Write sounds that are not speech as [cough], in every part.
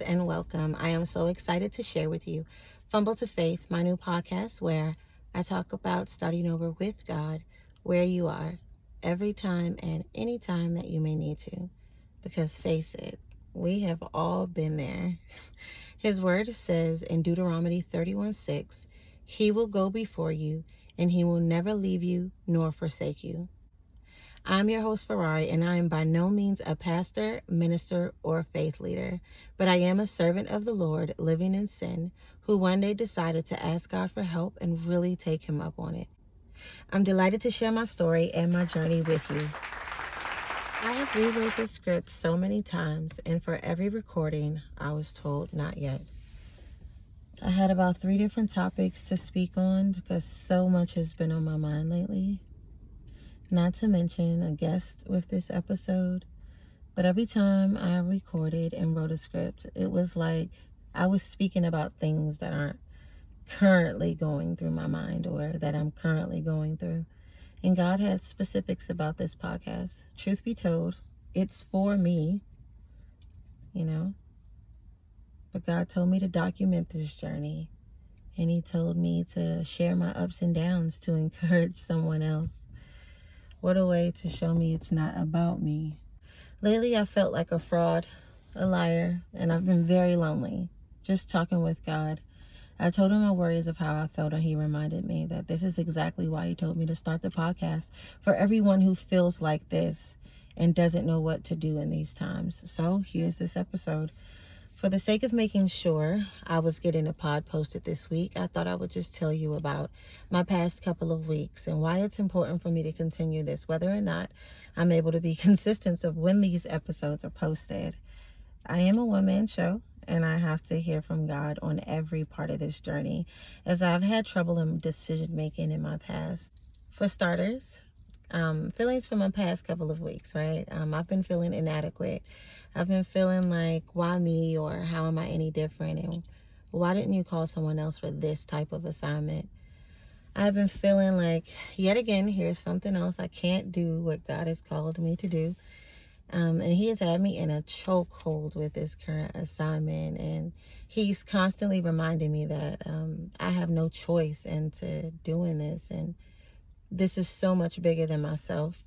and welcome. I am so excited to share with you Fumble to Faith, my new podcast where I talk about starting over with God where you are every time and any time that you may need to. Because face it, we have all been there. [laughs] His word says in Deuteronomy 31 6, He will go before you, and He will never leave you nor forsake you. I'm your host, Ferrari, and I am by no means a pastor, minister, or faith leader, but I am a servant of the Lord living in sin who one day decided to ask God for help and really take Him up on it. I'm delighted to share my story and my journey with you. I have rewrote the script so many times, and for every recording, I was told not yet. I had about three different topics to speak on because so much has been on my mind lately. Not to mention a guest with this episode. But every time I recorded and wrote a script, it was like I was speaking about things that aren't currently going through my mind or that I'm currently going through. And God had specifics about this podcast. Truth be told, it's for me, you know. But God told me to document this journey. And He told me to share my ups and downs to [laughs] encourage someone else. What a way to show me it's not about me. Lately, I felt like a fraud, a liar, and I've been very lonely. Just talking with God. I told him my worries of how I felt, and he reminded me that this is exactly why he told me to start the podcast for everyone who feels like this and doesn't know what to do in these times. So, here's this episode. For the sake of making sure I was getting a pod posted this week, I thought I would just tell you about my past couple of weeks and why it's important for me to continue this, whether or not I'm able to be [laughs] consistent of when these episodes are posted. I am a one man show and I have to hear from God on every part of this journey as I've had trouble in decision making in my past. For starters, um, feelings from my past couple of weeks, right? Um, I've been feeling inadequate I've been feeling like, why me or how am I any different? And why didn't you call someone else for this type of assignment? I've been feeling like, yet again, here's something else. I can't do what God has called me to do. Um, and he has had me in a chokehold with this current assignment. And he's constantly reminding me that um, I have no choice into doing this. And this is so much bigger than myself.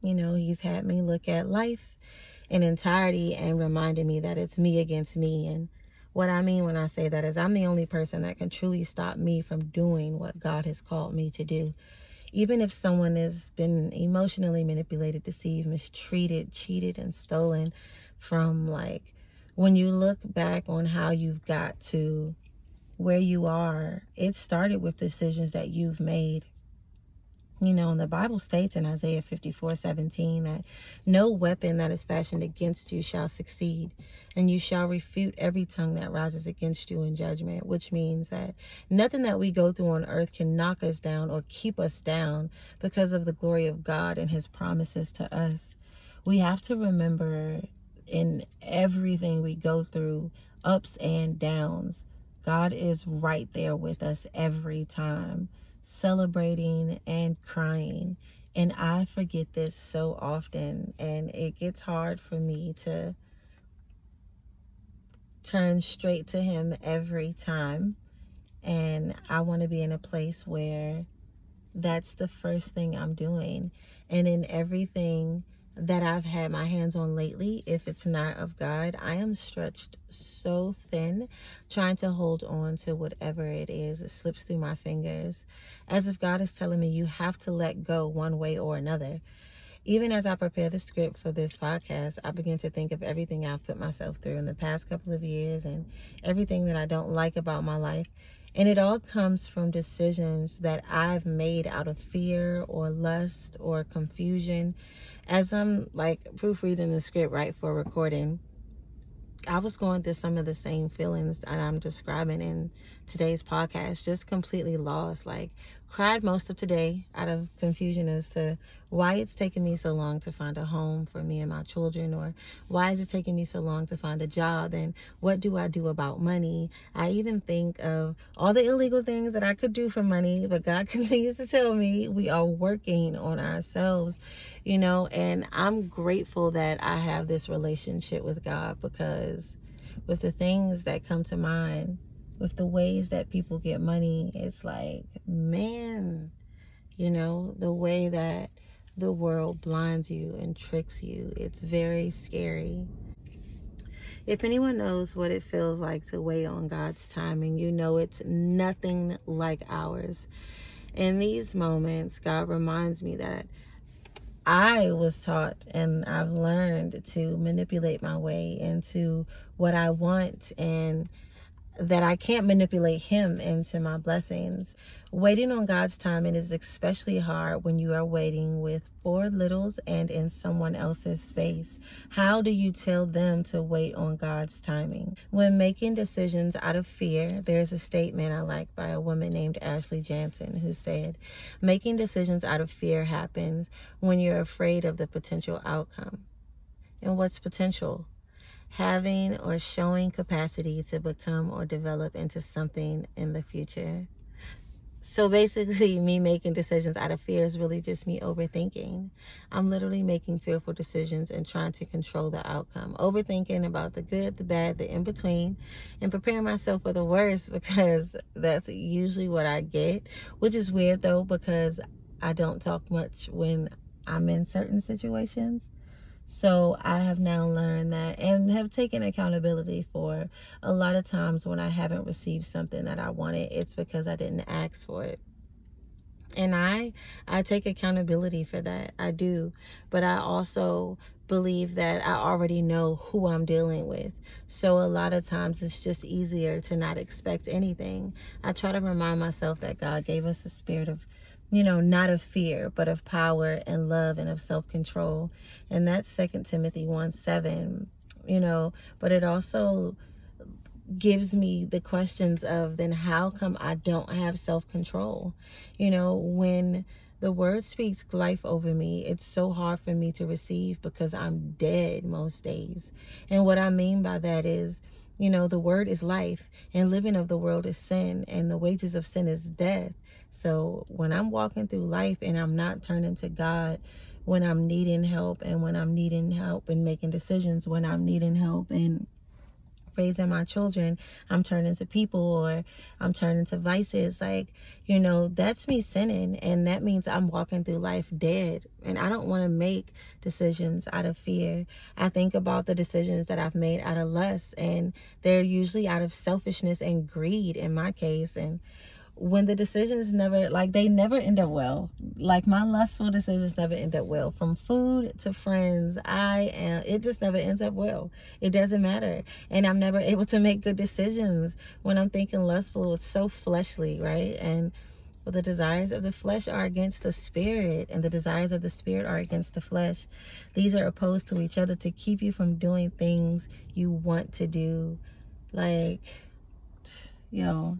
You know, he's had me look at life in entirety and reminding me that it's me against me. And what I mean when I say that is I'm the only person that can truly stop me from doing what God has called me to do. Even if someone has been emotionally manipulated, deceived, mistreated, cheated, and stolen from like when you look back on how you've got to where you are, it started with decisions that you've made you know, and the Bible states in Isaiah 54 17 that no weapon that is fashioned against you shall succeed, and you shall refute every tongue that rises against you in judgment, which means that nothing that we go through on earth can knock us down or keep us down because of the glory of God and his promises to us. We have to remember in everything we go through, ups and downs, God is right there with us every time celebrating and crying. And I forget this so often, and it gets hard for me to turn straight to Him every time. And I want to be in a place where that's the first thing I'm doing. And in everything that I've had my hands on lately, if it's not of God, I am stretched so thin trying to hold on to whatever it is. It slips through my fingers as if God is telling me you have to let go one way or another. Even as I prepare the script for this podcast, I begin to think of everything I've put myself through in the past couple of years and everything that I don't like about my life. And it all comes from decisions that I've made out of fear or lust or confusion as I'm like proofreading the script right for recording, I was going through some of the same feelings that I'm describing in today's podcast, just completely lost. Like, cried most of today out of confusion as to why it's taking me so long to find a home for me and my children, or why is it taking me so long to find a job, and what do I do about money? I even think of all the illegal things that I could do for money, but God [laughs] continues to tell me we are working on ourselves, you know, and I'm grateful that I have this relationship with God because with the things that come to mind, with the ways that people get money, it's like, man, you know, the way that the world blinds you and tricks you, it's very scary. If anyone knows what it feels like to wait on God's timing, you know it's nothing like ours. In these moments, God reminds me that I was taught and I've learned to manipulate my way into what I want and that I can't manipulate him into my blessings. Waiting on God's timing is especially hard when you are waiting with four littles and in someone else's space. How do you tell them to wait on God's timing? When making decisions out of fear, there's a statement I like by a woman named Ashley Jansen who said, Making decisions out of fear happens when you're afraid of the potential outcome. And what's potential? Having or showing capacity to become or develop into something in the future. So basically, [laughs] me making decisions out of fear is really just me overthinking. I'm literally making fearful decisions and trying to control the outcome. Overthinking about the good, the bad, the in between, and preparing myself for the worst [laughs] because that's usually what I get. Which is weird though, because I don't talk much when I'm in certain situations. So I have now learned that and have taken accountability for a lot of times when I haven't received something that I wanted, it's because I didn't ask for it. And I I take accountability for that. I do. But I also believe that I already know who I'm dealing with. So a lot of times it's just easier to not expect anything. I try to remind myself that God gave us a spirit of you know, not of fear, but of power and love and of self control. And that's Second Timothy 1 7, you know, but it also gives me the questions of then how come I don't have self control? You know, when the word speaks life over me, it's so hard for me to receive because I'm dead most days. And what I mean by that is, you know, the word is life, and living of the world is sin, and the wages of sin is death. So when I'm walking through life and I'm not turning to God, when I'm needing help and when I'm needing help in making decisions, when I'm needing help in raising my children, I'm turning to people or I'm turning to vices. Like, you know, that's me sinning. And that means I'm walking through life dead. And I don't want to make decisions out of fear. I think about the decisions that I've made out of lust, and they're usually out of selfishness and greed in my case. And when the decisions never like they never end up well. Like my lustful decisions never end up well. From food to friends i am it just never ends up well. It doesn't matter. And i'm never able to make good decisions when i'm thinking lustful it's so fleshly right? And well, the desires of the flesh are against the spirit, and the desires of the spirit are against the flesh. These are opposed to each other to keep you from doing things you want to do. Like, yo,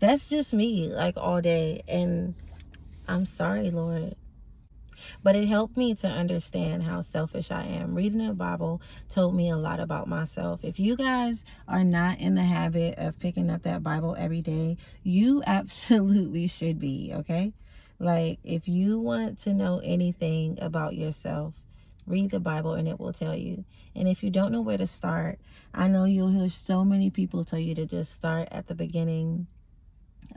that's just me, like all day. And I'm sorry, Lord. But it helped me to understand how selfish I am. Reading the Bible told me a lot about myself. If you guys are not in the habit of picking up that Bible every day, you [laughs] absolutely should be, okay? Like, if you want to know anything about yourself, read the Bible and it will tell you. And if you don't know where to start, I know you'll hear so many people tell you to just start at the beginning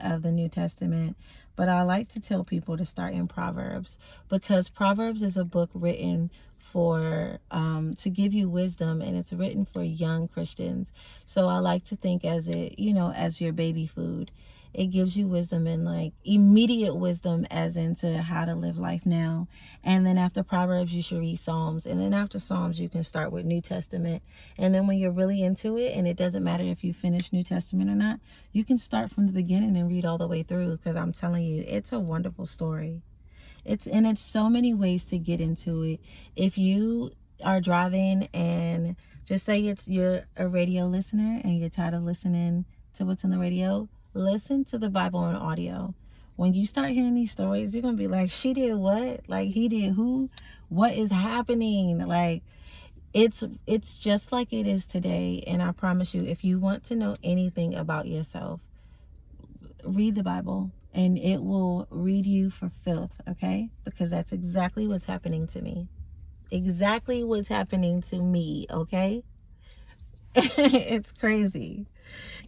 of the New Testament, but I like to tell people to start in Proverbs because Proverbs is a book written for um, to give you wisdom and it's written for young Christians. So I like to think as it, you know, as your baby food it gives you wisdom and like immediate wisdom as into how to live life now. And then after Proverbs, you should read Psalms. And then after Psalms, you can start with New Testament. And then when you're really into it, and it doesn't matter if you finish New Testament or not, you can start from the beginning and read all the way through because I'm telling you, it's a wonderful story. It's and it's so many ways to get into it. If you are driving and just say it's you're a radio listener and you're tired of listening to what's on the radio, listen to the Bible on audio. When you start hearing these stories, you're gonna be like, she did what? Like he did who? What is happening? Like it's it's just like it is today. And I promise you, if you want to know anything about yourself, read the Bible and it will read you for filth, okay? Because that's exactly what's happening to me. Exactly what's happening to me, okay? [laughs] it's crazy.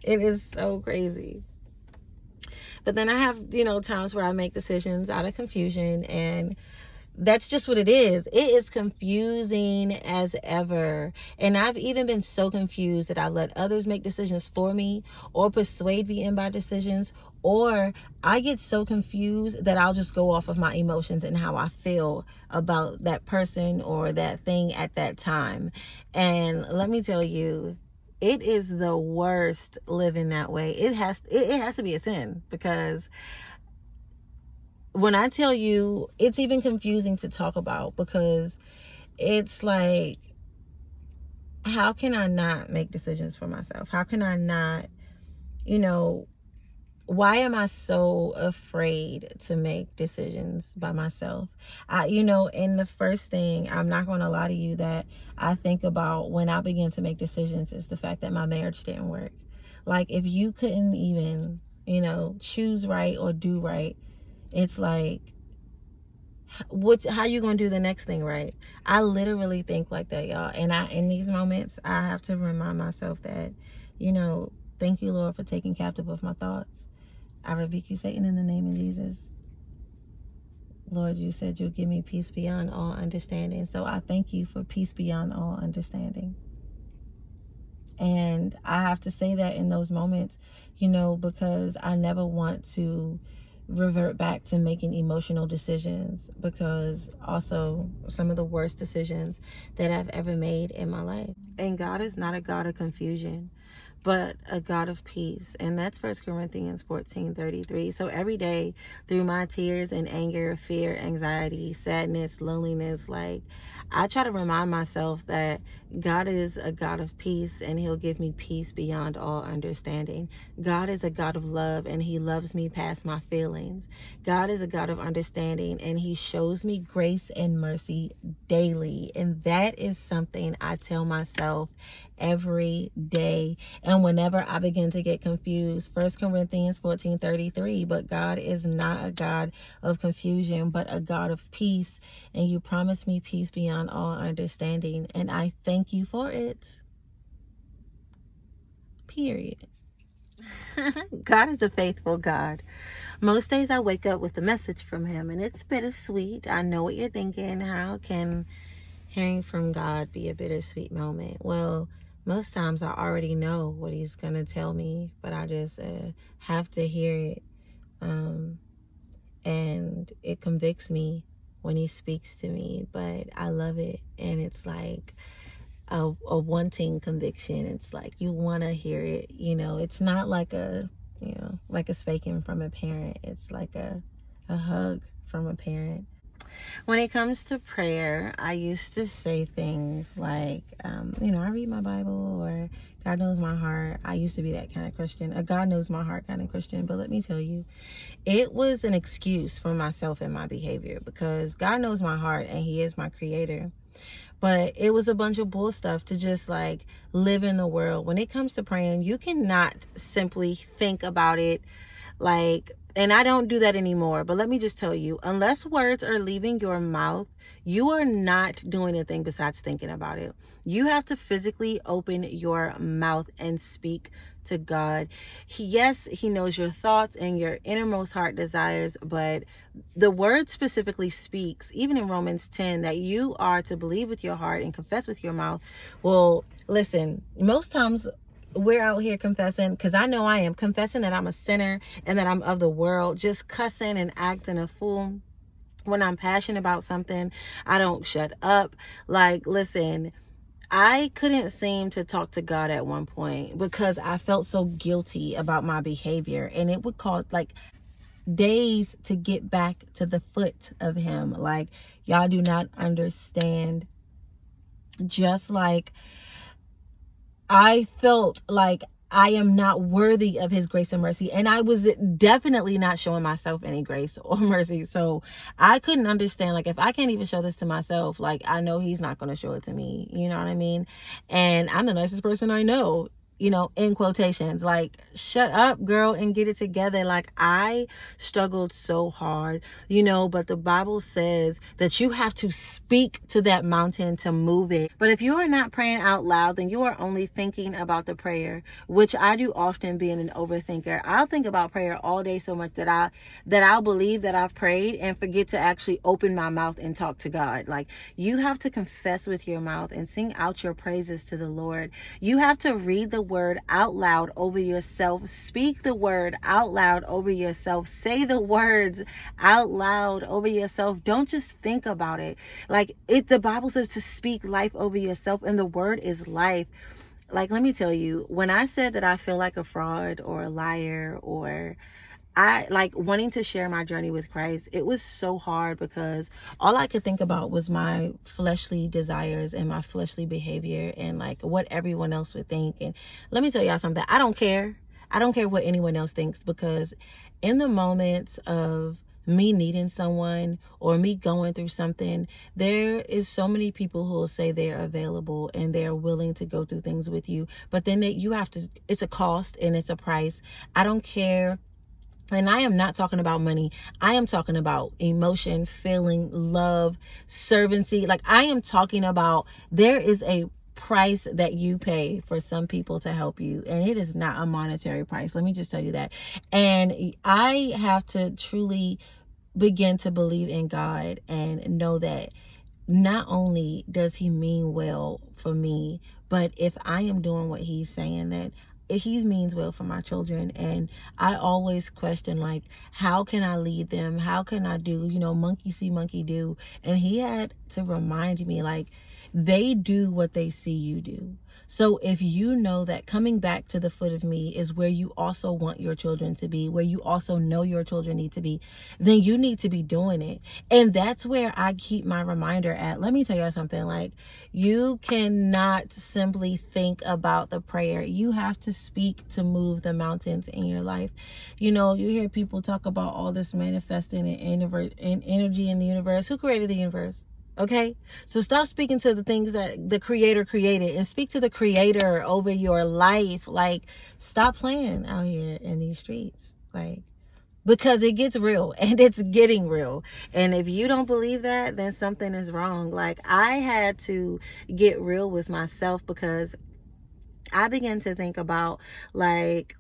It is so crazy. But then I have, you know, times where I make decisions out of confusion and that's just what it is. It is confusing as ever. And I've even been so confused that I let others make decisions for me or persuade me in by decisions. Or I get so confused that I'll just go off of my emotions and how I feel about that person or that thing at that time. And let me tell you, it is the worst living that way. It has it, it has to be a sin because when I tell you, it's even confusing to talk about because it's like, how can I not make decisions for myself? How can I not, you know, why am I so afraid to make decisions by myself? I, you know, and the first thing, I'm not going to lie to you that I think about when I begin to make decisions is the fact that my marriage didn't work. Like, if you couldn't even, you know, choose right or do right, it's like, what, how you to do the next thing right? I literally think like that, y'all. And I, in these moments, I have to remind myself that, you know, thank you, Lord, for taking captive of my thoughts I rebuke you, Satan, in the name of Jesus. Lord, you said you'll give me peace beyond all understanding. So I thank you for peace beyond all understanding. And I have to say that in those moments, you know, because I never want to revert back to making emotional decisions because also some of the worst decisions that I've ever made in my life. And God is not a God of confusion but a God of peace. And that's First Corinthians 14 33. So every day, through my tears and anger, fear, anxiety, sadness, loneliness, like I try to remind myself that God is a God of peace and He'll give me peace beyond all understanding. God is a God of love and He loves me past my feelings. God is a God of understanding and He shows me grace and mercy daily. And that is something I tell myself every day. And whenever I begin to get confused, First Corinthians 14 33, but God is not a God of confusion, but a God of peace. And you promise me peace beyond all understanding. And I thank you for it. Period. [laughs] God is a faithful God. Most days I wake up with a message from Him, and it's bittersweet. I know what you're thinking. How can hearing from God be a bittersweet moment? Well, most times I already know what he's going to tell me, but I just uh, have to hear it. Um, and it convicts me when he speaks to me, but I love it. And it's like a, a wanting conviction. It's like you want to hear it. You know, it's not like a, you know, like a spanking from a parent. It's like a, a hug from a parent when it comes to prayer, I used to say things like, um, you know, I read my Bible or God knows my heart. I used to be that kind of Christian, a God knows my heart kind of Christian. But let me tell you, it was an excuse for myself and my behavior because God knows my heart and He is my creator. But it was a bunch of bull stuff to just like live in the world. When it comes to praying, you cannot simply think about it like and I don't do that anymore. But let me just tell you, unless words are leaving your mouth, you are not doing anything besides thinking about it. You have to physically open your mouth and speak to God. He, yes, He knows your thoughts and your innermost heart desires, but the word specifically speaks, even in Romans 10, that you are to believe with your heart and confess with your mouth. Well, listen, most times we're out here confessing because I know I am confessing that I'm a sinner and that I'm of the world, just cussing and acting a fool. When I'm passionate about something, I don't shut up. Like, listen, I couldn't seem to talk to God at one point because I felt so guilty about my behavior, and it would cause like days to get back to the foot of Him. Like, y'all do not understand. Just like I felt like I am not worthy of his grace and mercy. And I was definitely not showing myself any grace or [laughs] mercy. So I couldn't understand, like, if I can't even show this to myself, like, I know he's not going to show it to me. You know what I mean? And I'm the nicest person I know. You know, in quotations. Like, shut up, girl, and get it together. Like, I struggled so hard, you know, but the Bible says that you have to speak to that mountain to move it. But if you are not praying out loud, then you are only thinking about the prayer, which I do often being an overthinker. I'll think about prayer all day so much that I, that I'll believe that I've prayed and forget to actually open my mouth and talk to God. Like, you have to confess with your mouth and sing out your praises to the Lord. You have to read the word out loud over yourself. Speak the word out loud over yourself. Say the words out loud over yourself. Don't just think about it. Like it the Bible says to speak life over yourself and the word is life. Like let me tell you, when I said that I feel like a fraud or a liar or I like wanting to share my journey with Christ. It was so hard because all I could think about was my fleshly desires and my fleshly behavior and like what everyone else would think. And let me tell y'all something. I don't care. I don't care what anyone else thinks because in the moments of me needing someone or me going through something, there is so many people who will say they're available and they're willing to go through things with you. But then they, you have to, it's a cost and it's a price. I don't care and I am not talking about money. I am talking about emotion, feeling, love, servancy. Like I am talking about there is a price that you pay for some people to help you and it is not a monetary price let me just tell you that and i have to truly begin to believe in god and know that not only does he mean well for me but if i am doing what he's saying that he means well for my children. And i always question like how can i lead them? How can i do you know monkey see monkey do? And he had to remind me like they do what they see you do so if you know that coming back to the foot of me is where you also want your children to be, where you also know your children need to be, then you need to be doing it. And that's where I keep my reminder at. Let me tell you something like you cannot simply think about the prayer. You have to speak to move the mountains in your life. You know, you hear people talk about all this manifesting and energy in the universe. Who created the universe? Okay? So stop speaking to the things that the creator created and speak to the creator over your life. Like, stop playing out here in these streets. Like, because it gets real [laughs] and it's getting real. And if you don't believe that, then something is wrong. Like, I had to get real with myself because I began to think about, like,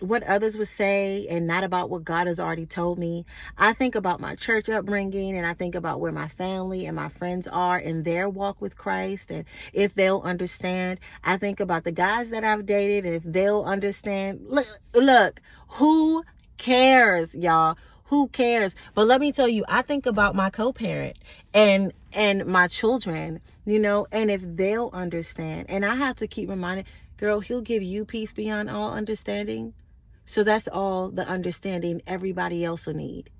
what others would say and not about what God has already told me. I think about my church upbringing and I think about where my family and my friends are in their walk with Christ and if they'll understand. I think about the guys that I've dated and if they'll understand. Look, look, who cares, y'all? Who cares? But let me tell you, I think about my co-parent and and my children, you know, and if they'll understand. And I have to keep reminding, girl, he'll give you peace beyond all understanding so that's all the understanding everybody else will need.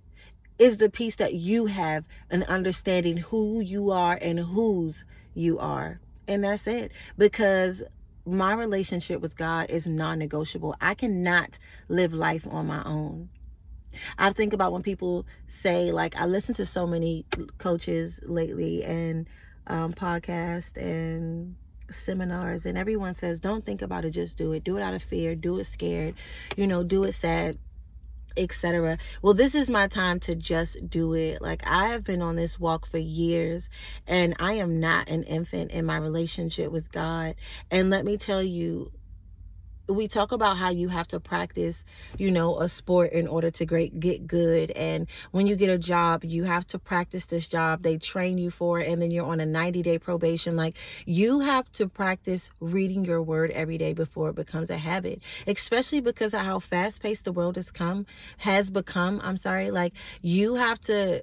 Is the peace that you have an understanding who you are and whose you are. And that's it. Because my relationship with God is non negotiable. I cannot live life on my own. I think about when people say, like, I listen to so many coaches lately and um, podcasts and seminars and everyone says don't think about it just do it. Do it out of fear. Do it scared. You know do it sad etc well this is my time to just do it. Like i have been on this walk for years and i am not an infant in my relationship with god. And let me tell you we talk about how you have to practice, you know, a sport in order to great get good. And when you get a job, you have to practice this job. They train you for it, and then you're on a 90 day probation. Like you have to practice reading your word every day before it becomes a habit. Especially because of how fast paced the world has come, has become. I'm sorry. Like you have to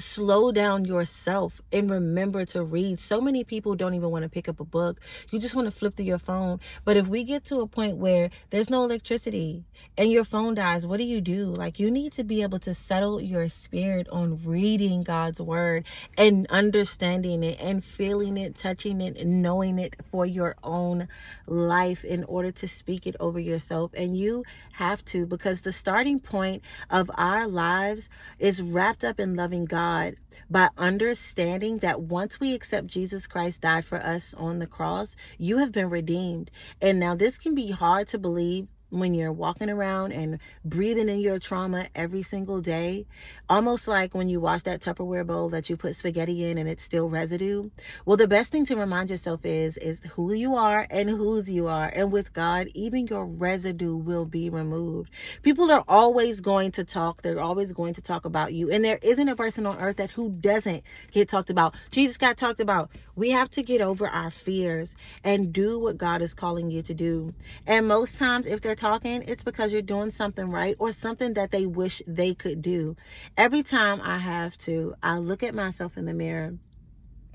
slow down yourself and remember to read. So many people don't even want to pick up a book. You just want to flip through your phone. But if we get to a point where there's no electricity and your phone dies, what do you do? Like you need to be able to settle your spirit on reading God's word and understanding it and feeling it, touching it, and knowing it for your own life in order to speak it over yourself. And you have to because the starting point of our lives is wrapped up in loving God God by understanding that once we accept Jesus Christ died for us on the cross, you have been redeemed. And now this can be hard to believe when you're walking around and breathing in your trauma every single day, almost like when you wash that Tupperware bowl that you put spaghetti in and it's still residue. Well, the best thing to remind yourself is is who you are and whose you are. And with God, even your residue will be removed. People are always going to talk. They're always going to talk about you. And there isn't a person on earth that who doesn't get talked about. Jesus got talked about. We have to get over our fears and do what God is calling you to do. And most times if they're talking, it's because you're doing something right or something that they wish they could do. Every time I have to, I look at myself in the mirror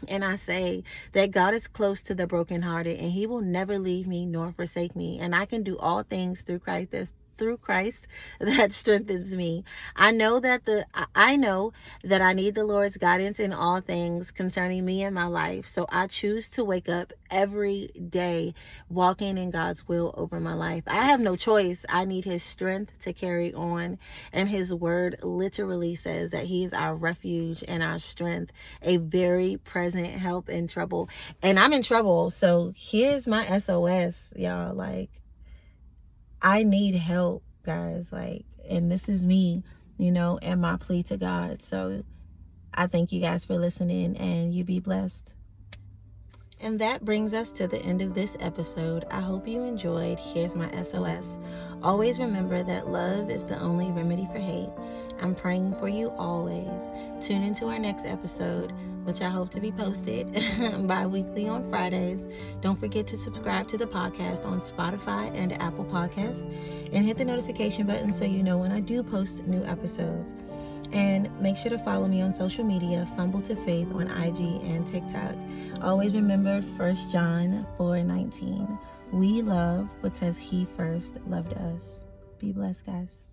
and I say that God is close to the brokenhearted and he will never leave me nor forsake me. And I can do all things through Christ through Christ [laughs] that strengthens me. I know that the I know that I need the Lord's guidance in all things concerning me and my life. So I choose to wake up every day walking in God's will over my life. I have no choice. I need his strength to carry on. And his word literally says that he is our refuge and our strength, a very present help in trouble. And I'm in trouble. So here's my SOS, y'all. Like I need help, guys. Like, and this is me, you know, and my plea to God. So I thank you guys for listening and you be blessed. And that brings us to the end of this episode. I hope you enjoyed. Here's my SOS. Always remember that love is the only remedy for hate. I'm praying for you always. Tune into our next episode, which I hope to be posted [laughs] bi weekly on Fridays. Don't forget to subscribe to the podcast on Spotify and Apple Podcasts and hit the notification button so you know when I do post new episodes. And make sure to follow me on social media, Fumble to Faith on IG and TikTok. Always remember 1 John 4:19. We love because he first loved us. Be blessed, guys.